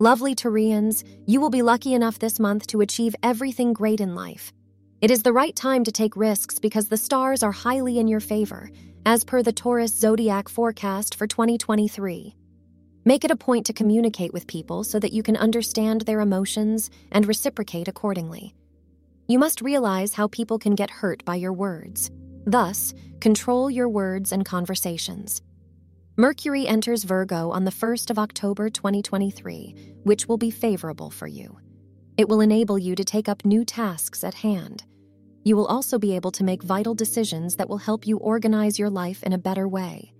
Lovely Taureans, you will be lucky enough this month to achieve everything great in life. It is the right time to take risks because the stars are highly in your favor, as per the Taurus zodiac forecast for 2023. Make it a point to communicate with people so that you can understand their emotions and reciprocate accordingly. You must realize how people can get hurt by your words. Thus, control your words and conversations. Mercury enters Virgo on the 1st of October 2023, which will be favorable for you. It will enable you to take up new tasks at hand. You will also be able to make vital decisions that will help you organize your life in a better way.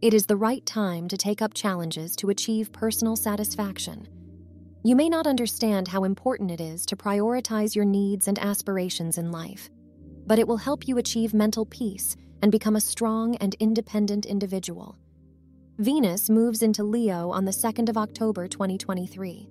It is the right time to take up challenges to achieve personal satisfaction. You may not understand how important it is to prioritize your needs and aspirations in life, but it will help you achieve mental peace and become a strong and independent individual. Venus moves into Leo on the 2nd of October 2023.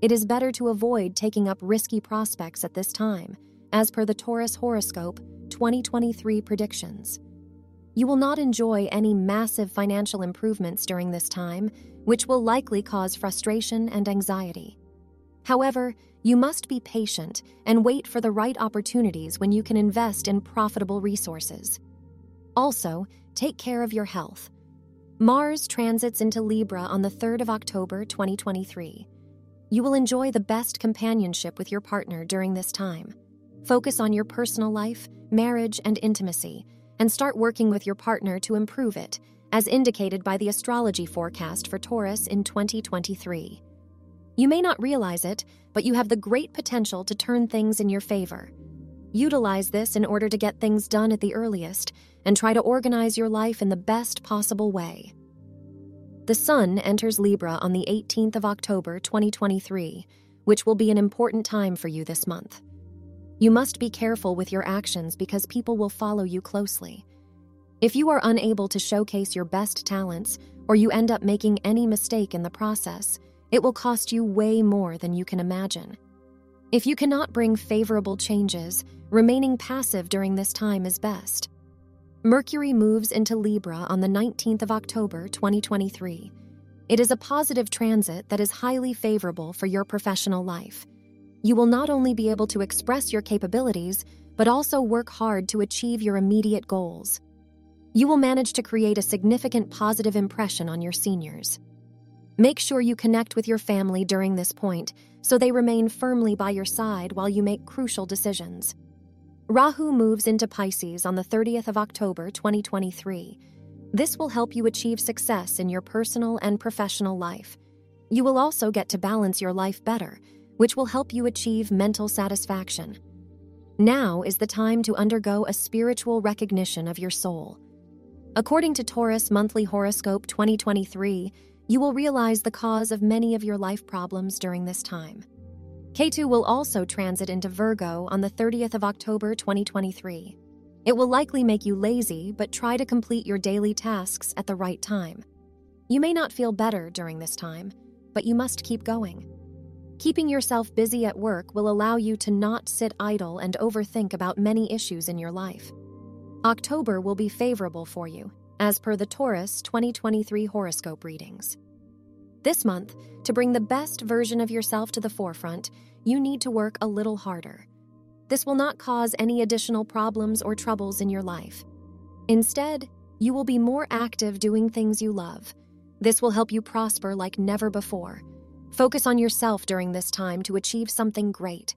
It is better to avoid taking up risky prospects at this time, as per the Taurus horoscope 2023 predictions. You will not enjoy any massive financial improvements during this time, which will likely cause frustration and anxiety. However, you must be patient and wait for the right opportunities when you can invest in profitable resources. Also, take care of your health. Mars transits into Libra on the 3rd of October 2023. You will enjoy the best companionship with your partner during this time. Focus on your personal life, marriage, and intimacy, and start working with your partner to improve it, as indicated by the astrology forecast for Taurus in 2023. You may not realize it, but you have the great potential to turn things in your favor. Utilize this in order to get things done at the earliest and try to organize your life in the best possible way. The Sun enters Libra on the 18th of October 2023, which will be an important time for you this month. You must be careful with your actions because people will follow you closely. If you are unable to showcase your best talents or you end up making any mistake in the process, it will cost you way more than you can imagine. If you cannot bring favorable changes, remaining passive during this time is best. Mercury moves into Libra on the 19th of October 2023. It is a positive transit that is highly favorable for your professional life. You will not only be able to express your capabilities, but also work hard to achieve your immediate goals. You will manage to create a significant positive impression on your seniors. Make sure you connect with your family during this point so they remain firmly by your side while you make crucial decisions. Rahu moves into Pisces on the 30th of October 2023. This will help you achieve success in your personal and professional life. You will also get to balance your life better, which will help you achieve mental satisfaction. Now is the time to undergo a spiritual recognition of your soul. According to Taurus Monthly Horoscope 2023, you will realize the cause of many of your life problems during this time. Ketu will also transit into Virgo on the 30th of October 2023. It will likely make you lazy, but try to complete your daily tasks at the right time. You may not feel better during this time, but you must keep going. Keeping yourself busy at work will allow you to not sit idle and overthink about many issues in your life. October will be favorable for you, as per the Taurus 2023 horoscope readings. This month, to bring the best version of yourself to the forefront, you need to work a little harder. This will not cause any additional problems or troubles in your life. Instead, you will be more active doing things you love. This will help you prosper like never before. Focus on yourself during this time to achieve something great.